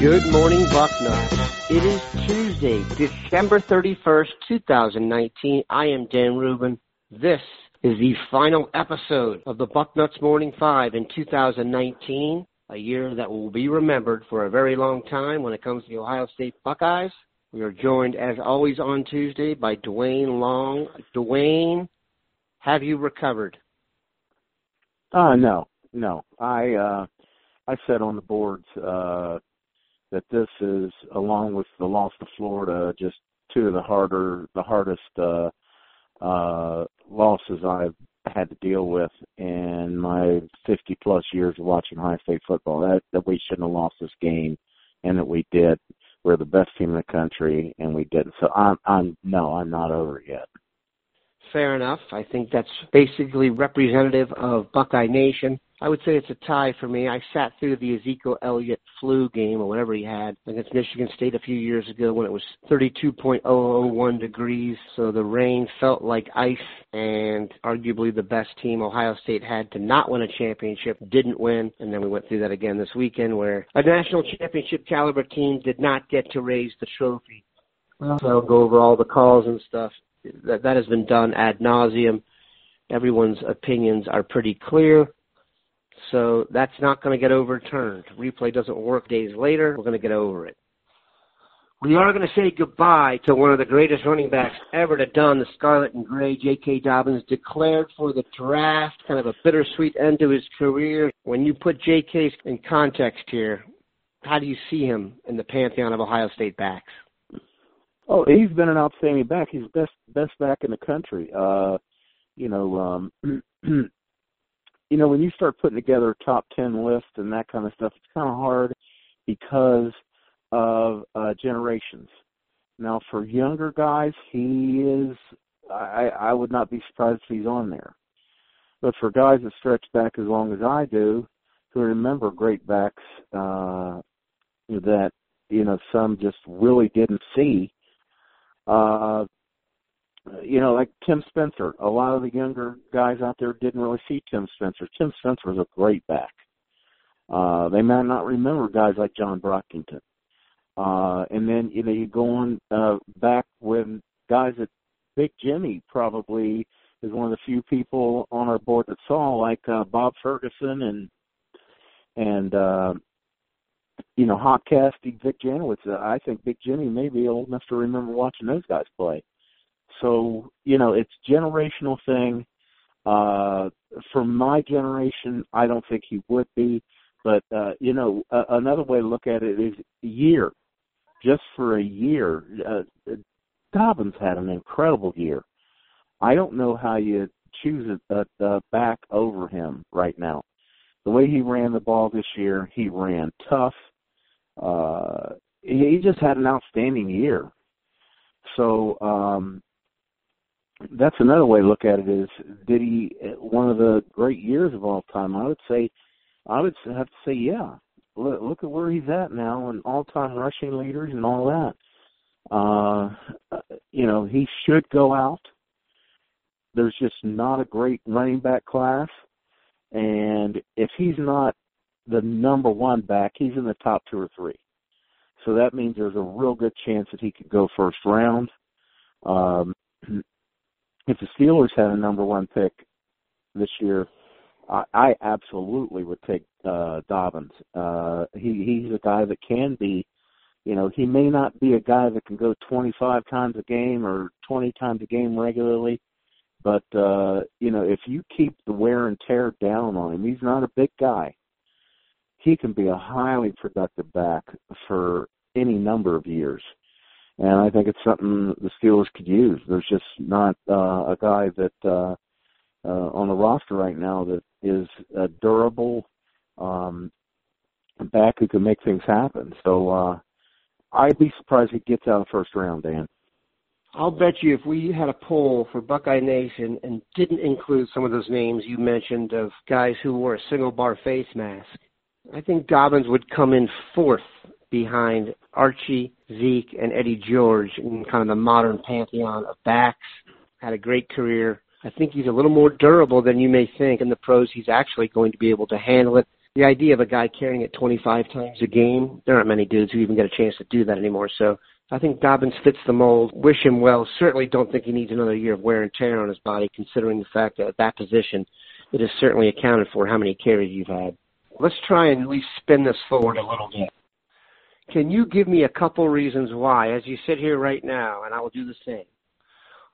Good morning, Bucknuts. It is Tuesday, December 31st, 2019. I am Dan Rubin. This is the final episode of the Bucknuts Morning Five in 2019, a year that will be remembered for a very long time when it comes to the Ohio State Buckeyes. We are joined, as always, on Tuesday by Dwayne Long. Dwayne, have you recovered? Uh, no, no. I, uh, I said on the boards, uh, that this is, along with the loss to Florida, just two of the harder, the hardest uh, uh, losses I've had to deal with in my 50 plus years of watching Ohio State football. That that we shouldn't have lost this game, and that we did. We're the best team in the country, and we didn't. So I'm, I'm no, I'm not over yet. Fair enough. I think that's basically representative of Buckeye Nation. I would say it's a tie for me. I sat through the Ezekiel Elliott flu game or whatever he had against Michigan State a few years ago when it was 32.001 degrees. So the rain felt like ice and arguably the best team Ohio State had to not win a championship didn't win. And then we went through that again this weekend where a national championship caliber team did not get to raise the trophy. So I'll go over all the calls and stuff. That, that has been done ad nauseum. Everyone's opinions are pretty clear. So that's not going to get overturned. Replay doesn't work days later. We're going to get over it. We are going to say goodbye to one of the greatest running backs ever to don the scarlet and gray. J.K. Dobbins declared for the draft, kind of a bittersweet end to his career. When you put J.K. in context here, how do you see him in the pantheon of Ohio State backs? Oh, he's been an outstanding back. He's the best best back in the country. Uh, you know, um, you know, when you start putting together a top 10 list and that kind of stuff, it's kind of hard because of uh, generations. Now, for younger guys, he is, I, I would not be surprised if he's on there. But for guys that stretch back as long as I do, who remember great backs uh, that, you know, some just really didn't see, uh, you know, like Tim Spencer. A lot of the younger guys out there didn't really see Tim Spencer. Tim Spencer was a great back. Uh, they might not remember guys like John Brockington. Uh, and then, you know, you go on uh, back when guys that Big Jimmy probably is one of the few people on our board that saw, like uh, Bob Ferguson and and uh, you know Hop Cassidy, Vic Janowitz. Uh, I think Big Jimmy may be old enough to remember watching those guys play. So, you know, it's generational thing. Uh, for my generation, I don't think he would be. But, uh, you know, uh, another way to look at it is year. Just for a year, uh, Dobbins had an incredible year. I don't know how you choose a, a, a back over him right now. The way he ran the ball this year, he ran tough. Uh, he just had an outstanding year. So, um, that's another way to look at it is did he one of the great years of all time i would say i would have to say yeah. Look, look at where he's at now and all time rushing leaders and all that. Uh you know he should go out. There's just not a great running back class. And if he's not the number one back he's in the top two or three. So that means there's a real good chance that he could go first round. Um, if the Steelers had a number one pick this year, I, I absolutely would take uh, Dobbins. Uh, he he's a guy that can be, you know, he may not be a guy that can go 25 times a game or 20 times a game regularly, but uh, you know, if you keep the wear and tear down on him, he's not a big guy. He can be a highly productive back for any number of years. And I think it's something the Steelers could use. There's just not uh, a guy that uh, uh, on the roster right now that is a durable um, back who can make things happen. So uh, I'd be surprised if he gets out of first round, Dan. I'll bet you if we had a poll for Buckeye Nation and didn't include some of those names you mentioned of guys who wore a single bar face mask, I think Dobbins would come in fourth behind Archie, Zeke, and Eddie George in kind of the modern pantheon of backs. Had a great career. I think he's a little more durable than you may think. In the pros, he's actually going to be able to handle it. The idea of a guy carrying it 25 times a game, there aren't many dudes who even get a chance to do that anymore. So I think Dobbins fits the mold. Wish him well. Certainly don't think he needs another year of wear and tear on his body, considering the fact that at that position, it is certainly accounted for how many carries you've had. Let's try and at least spin this forward a little bit. Can you give me a couple reasons why, as you sit here right now, and I will do the same,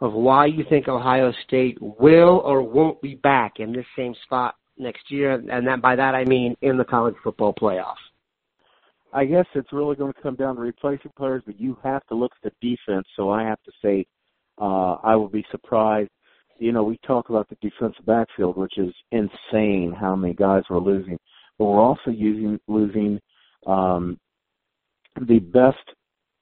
of why you think Ohio State will or won't be back in this same spot next year? And that, by that I mean in the college football playoff. I guess it's really going to come down to replacing players, but you have to look at the defense. So I have to say, uh, I will be surprised. You know, we talk about the defensive backfield, which is insane how many guys we're losing, but we're also using losing um, the best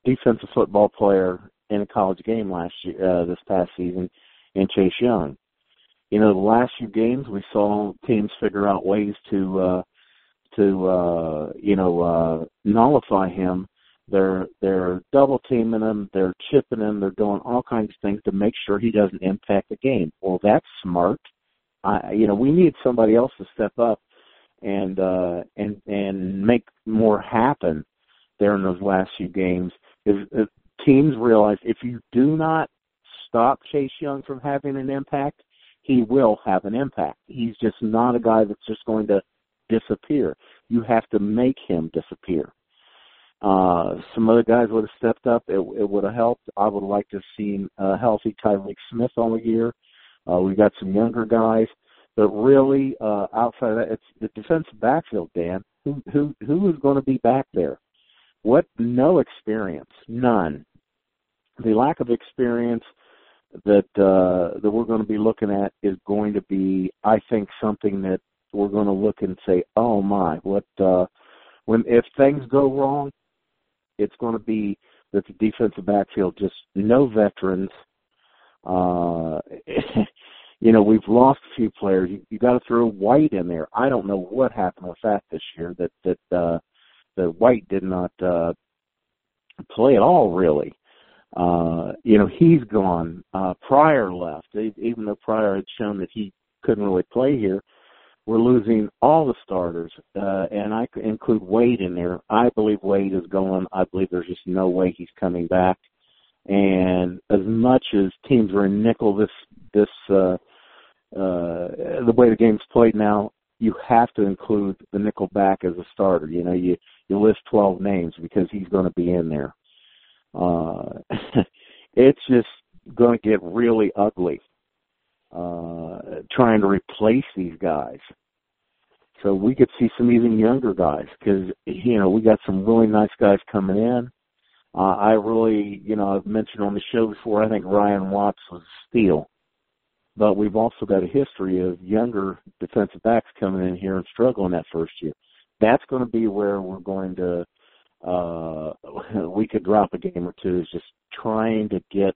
defensive football player in a college game last year, uh, this past season, in Chase Young. You know, the last few games we saw teams figure out ways to uh, to uh, you know uh, nullify him. They're they're double teaming him, they're chipping him, they're doing all kinds of things to make sure he doesn't impact the game. Well, that's smart. I, you know, we need somebody else to step up and uh, and and make more happen there in those last few games. Is, teams realize if you do not stop Chase Young from having an impact, he will have an impact. He's just not a guy that's just going to disappear. You have to make him disappear. Uh, some other guys would have stepped up. It, it would have helped. I would like to have seen a healthy Tyreke Smith all year. Uh, we got some younger guys, but really, uh, outside of that, it's the defensive backfield. Dan, who who who is going to be back there? What? No experience, none. The lack of experience that uh, that we're going to be looking at is going to be, I think, something that we're going to look and say, "Oh my, what?" Uh, when if things go wrong, it's going to be that the defensive backfield just no veterans. Uh, you know, we've lost a few players. You, you got to throw White in there. I don't know what happened with that this year. That that uh, that White did not uh, play at all, really. Uh, you know, he's gone. Uh, Pryor left, even though Pryor had shown that he couldn't really play here we're losing all the starters, uh, and I include Wade in there. I believe Wade is going. I believe there's just no way he's coming back. And as much as teams are in nickel this this uh, uh, the way the game's played now, you have to include the nickel back as a starter. You know, you you list 12 names because he's going to be in there. Uh, it's just going to get really ugly uh, trying to replace these guys. So we could see some even younger guys because you know we got some really nice guys coming in. Uh, I really, you know, I've mentioned on the show before. I think Ryan Watts was a steal, but we've also got a history of younger defensive backs coming in here and struggling that first year. That's going to be where we're going to. Uh, we could drop a game or two. Is just trying to get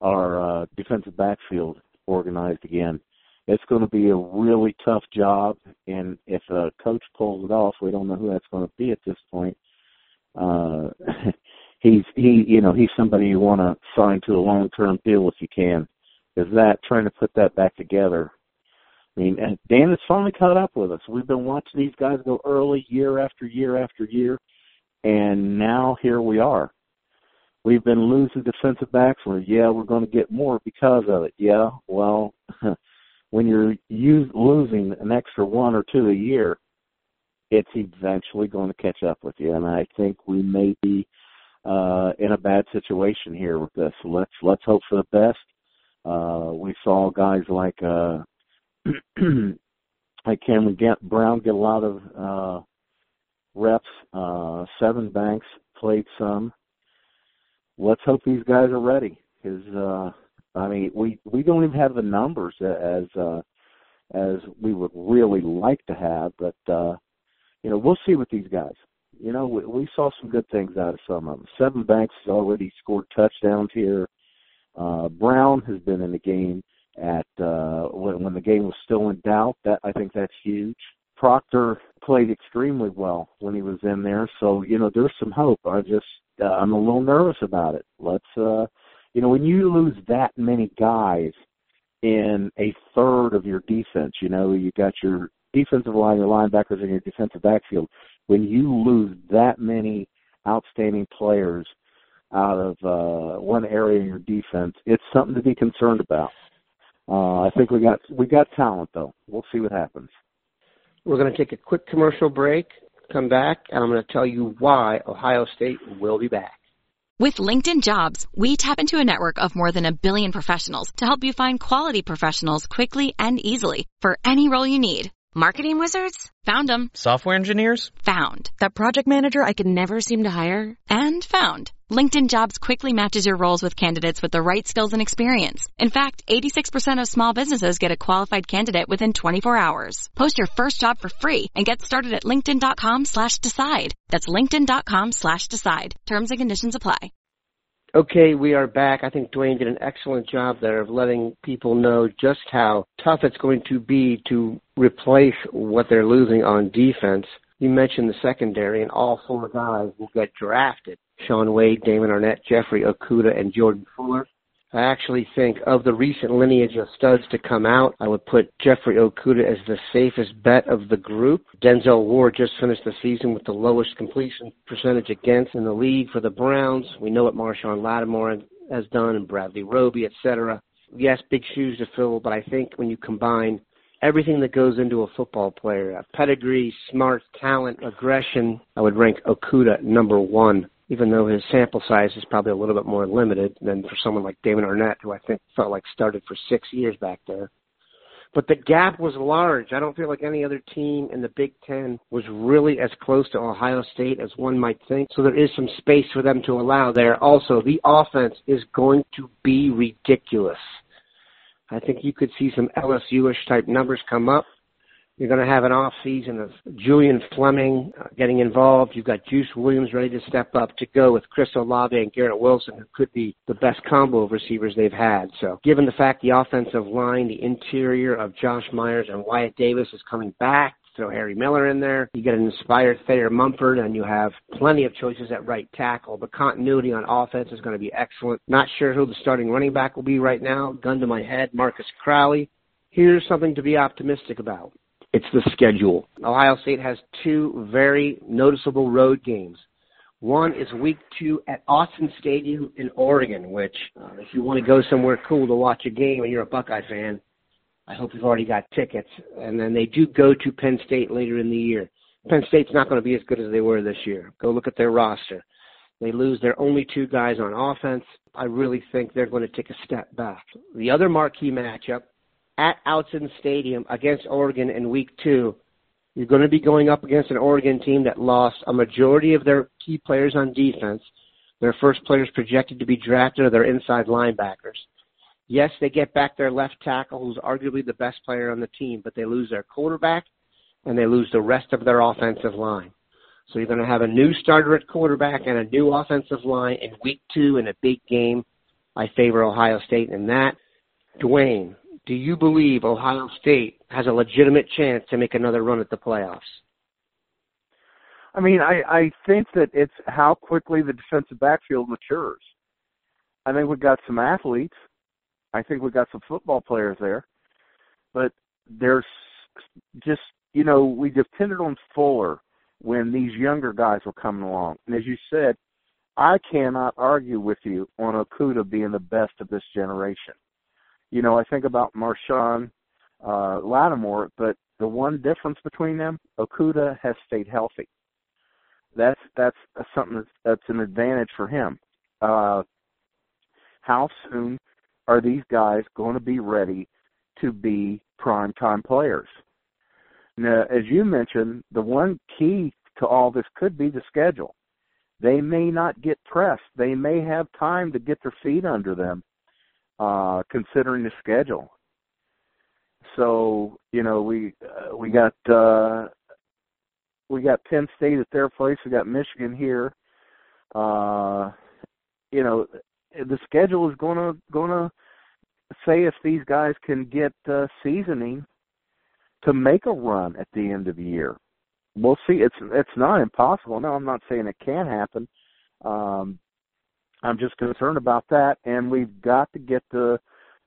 our uh, defensive backfield organized again. It's going to be a really tough job, and if a coach pulls it off, we don't know who that's going to be at this point. Uh, he's he, you know, he's somebody you want to sign to a long-term deal if you can. Is that trying to put that back together? I mean, Dan has finally caught up with us. We've been watching these guys go early, year after year after year, And now here we are. We've been losing defensive backs. Well, yeah, we're going to get more because of it. Yeah, well, when you're use, losing an extra one or two a year, it's eventually going to catch up with you. And I think we may be uh, in a bad situation here with this. Let's let's hope for the best. Uh, we saw guys like uh, like Cameron get, Brown get a lot of uh, reps. Uh, Sevyn Banks played some. Let's hope these guys are ready. Because uh, I mean, we we don't even have the numbers as uh, as we would really like to have, but uh, you know we'll see with these guys. You know, we, we saw some good things out of some of them. Sevyn Banks has already scored touchdowns here. Uh, Brown has been in the game at uh, when, when the game was still in doubt. That I think that's huge. Proctor played extremely well when he was in there, so you know there's some hope. I just uh, I'm a little nervous about it. Let's uh, you know when you lose that many guys in a third of your defense, you know you got your defensive line, your linebackers, and your defensive backfield. When you lose that many outstanding players out of uh, one area of your defense, it's something to be concerned about. Uh, I think we got we got talent though. We'll see what happens. We're going to take a quick commercial break, come back, and I'm going to tell you why Ohio State will be back. With LinkedIn Jobs, we tap into a network of more than a billion professionals to help you find quality professionals quickly and easily for any role you need. Marketing wizards? Found them. Software engineers? Found. That project manager I could never seem to hire? And found. LinkedIn Jobs quickly matches your roles with candidates with the right skills and experience. In fact, 86% of small businesses get a qualified candidate within 24 hours. Post your first job for free and get started at linkedin.com slash decide. That's linkedin.com slash decide. Terms and conditions apply. Okay, we are back. I think Dwayne did an excellent job there of letting people know just how tough it's going to be to replace what they're losing on defense. You mentioned the secondary, and all four guys will get drafted. Shaun Wade, Damon Arnette, Jeffrey Okudah, and Jordan Fuller. I actually think of the recent lineage of studs to come out, I would put Jeffrey Okudah as the safest bet of the group. Denzel Ward just finished the season with the lowest completion percentage against in the league for the Browns. We know what Marshon Lattimore has done and Bradley Roby, etc. Yes, big shoes to fill, but I think when you combine everything that goes into a football player a pedigree, smart, talent, aggression, I would rank Okudah number one even though his sample size is probably a little bit more limited than for someone like Damon Arnette, who I think felt like started for six years back there. But the gap was large. I don't feel like any other team in the Big Ten was really as close to Ohio State as one might think. So there is some space for them to allow there. Also, the offense is going to be ridiculous. I think you could see some LSU-ish type numbers come up. You're going to have an off season of Julian Fleming uh, getting involved. You've got Juice Williams ready to step up to go with Chris Olave and Garrett Wilson, who could be the best combo of receivers they've had. So, given the fact the offensive line, the interior of Josh Myers and Wyatt Davis is coming back, throw Harry Miller in there. You get an inspired Thayer Munford, and you have plenty of choices at right tackle. The continuity on offense is going to be excellent. Not sure who the starting running back will be right now. Gun to my head, Marcus Crowley. Here's something to be optimistic about. It's the schedule. Ohio State has two very noticeable road games. One is week two at Autzen Stadium in Oregon, which, uh, if you want to go somewhere cool to watch a game and you're a Buckeye fan, I hope you've already got tickets. And then they do go to Penn State later in the year. Penn State's not going to be as good as they were this year. Go look at their roster. They lose their only two guys on offense. I really think they're going to take a step back. The other marquee matchup at Autzen Stadium against Oregon in week two, you're going to be going up against an Oregon team that lost a majority of their key players on defense. Their first players projected to be drafted are their inside linebackers. Yes, they get back their left tackle, who's arguably the best player on the team, but they lose their quarterback and they lose the rest of their offensive line. So you're going to have a new starter at quarterback and a new offensive line in week two in a big game. I favor Ohio State in that. Dwayne, do you believe Ohio State has a legitimate chance to make another run at the playoffs? I mean, I, I think that it's how quickly the defensive backfield matures. I think we've got some athletes. I think we've got some football players there. But there's just, you know, we depended on Fuller when these younger guys were coming along. And as you said, I cannot argue with you on Okudah being the best of this generation. You know, I think about Marshon uh, Lattimore, but the one difference between them, Okudah has stayed healthy. That's that's something that's, that's an advantage for him. Uh, how soon are these guys going to be ready to be prime time players? Now, as you mentioned, the one key to all this could be the schedule. They may not get pressed. They may have time to get their feet under them, uh, considering the schedule. So you know we uh, we got uh, we got Penn State at their place. We got Michigan here. Uh, you know the schedule is going to going to say if these guys can get uh, seasoning to make a run at the end of the year. We'll see. It's it's not impossible. No, I'm not saying it can't happen. Um, I'm just concerned about that, and we've got to get the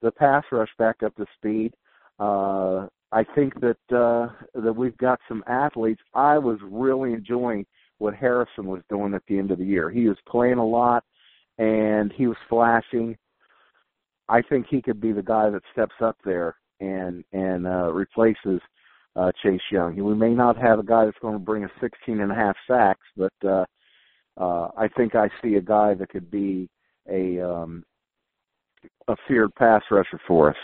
the pass rush back up to speed. Uh, I think that uh, that we've got some athletes. I was really enjoying what Harrison was doing at the end of the year. He was playing a lot, and he was flashing. I think he could be the guy that steps up there and and uh, replaces uh, Chase Young. We may not have a guy that's going to bring us 16 and a half sacks, but uh, uh, I think I see a guy that could be a um, a feared pass rusher for us.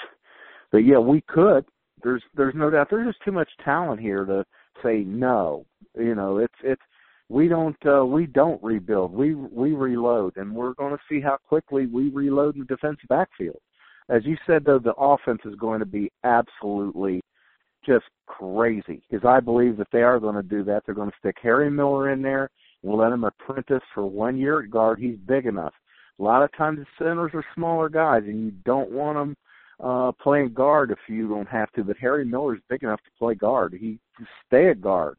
But yeah, we could. There's there's no doubt. There's just too much talent here to say no. You know, it's it's we don't uh, we don't rebuild. We we reload, and we're going to see how quickly we reload in the defensive backfield. As you said, though, the offense is going to be absolutely just crazy because I believe that they are going to do that. They're going to stick Harry Miller in there and let him apprentice for one year at guard. He's big enough. A lot of times the centers are smaller guys, and you don't want them uh, playing guard if you don't have to. But Harry Miller's big enough to play guard. He stay at guard.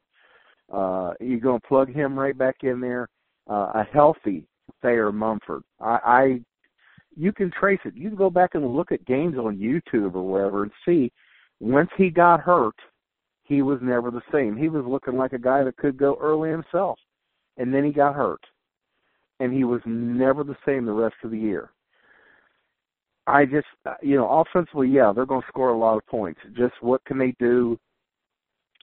Uh, you're going to plug him right back in there. Uh, a healthy Thayer Munford. I, I, you can trace it. You can go back and look at games on YouTube or wherever and see. Once he got hurt, he was never the same. He was looking like a guy that could go early himself, and then he got hurt, and he was never the same the rest of the year. I just, uh, you know, offensively, yeah, they're going to score a lot of points. Just what can they do?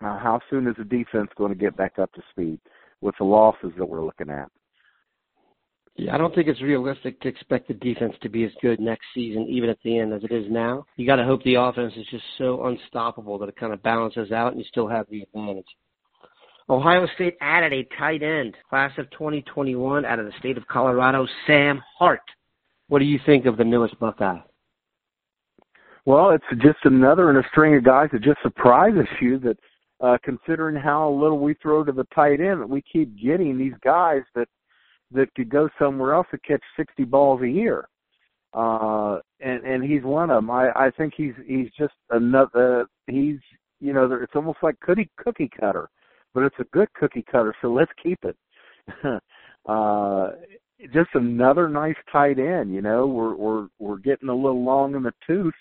Uh, how soon is the defense going to get back up to speed with the losses that we're looking at? Yeah, I don't think it's realistic to expect the defense to be as good next season, even at the end, as it is now. You got to hope the offense is just so unstoppable that it kind of balances out and you still have the advantage. Ohio State added a tight end, class of 2021, out of the state of Colorado, Sam Hart. What do you think of the newest Buckeye? Well, it's just another in a string of guys that just surprises you that, uh, considering how little we throw to the tight end, that we keep getting these guys that that could go somewhere else to catch 60 balls a year. Uh, and and he's one of them. I I think he's he's just another. He's you know it's almost like cookie cookie cutter, but it's a good cookie cutter. So let's keep it. uh, just another nice tight end. You know, we're we're we're getting a little long in the tooth.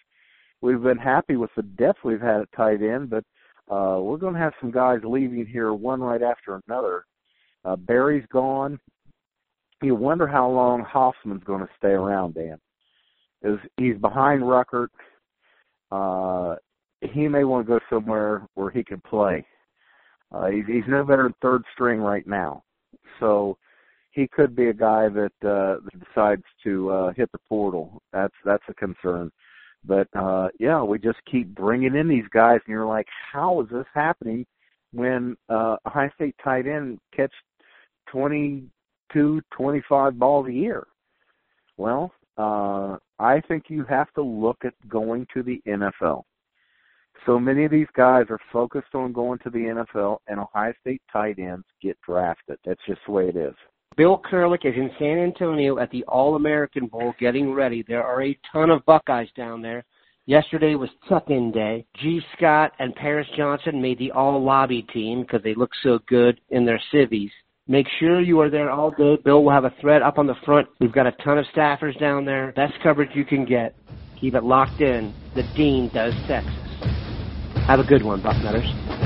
We've been happy with the depth we've had at tight end, but uh, we're going to have some guys leaving here, one right after another. Uh, Berry's gone. You wonder how long Hoffman's going to stay around, Dan. Is he's behind Ruckert. Uh, he may want to go somewhere where he can play. Uh, he's, he's no better than third string right now. So he could be a guy that uh decides to uh hit the portal. That's that's a concern. But uh yeah, we just keep bringing in these guys and you're like, how is this happening when uh a Ohio State tight end catch 22 25 balls a year? Well, uh I think you have to look at going to the NFL. So many of these guys are focused on going to the NFL, and Ohio State tight ends get drafted. That's just the way it is. Bill Kurelic is in San Antonio at the All-American Bowl getting ready. There are a ton of Buckeyes down there. Yesterday was tuck-in day. Gee Scott and Paris Johnson made the all-lobby team because they look so good in their civvies. Make sure you are there all day. Bill will have a thread up on the front. We've got a ton of staffers down there. Best coverage you can get. Keep it locked in. The Dean does Texas. Have a good one, Bucknutters.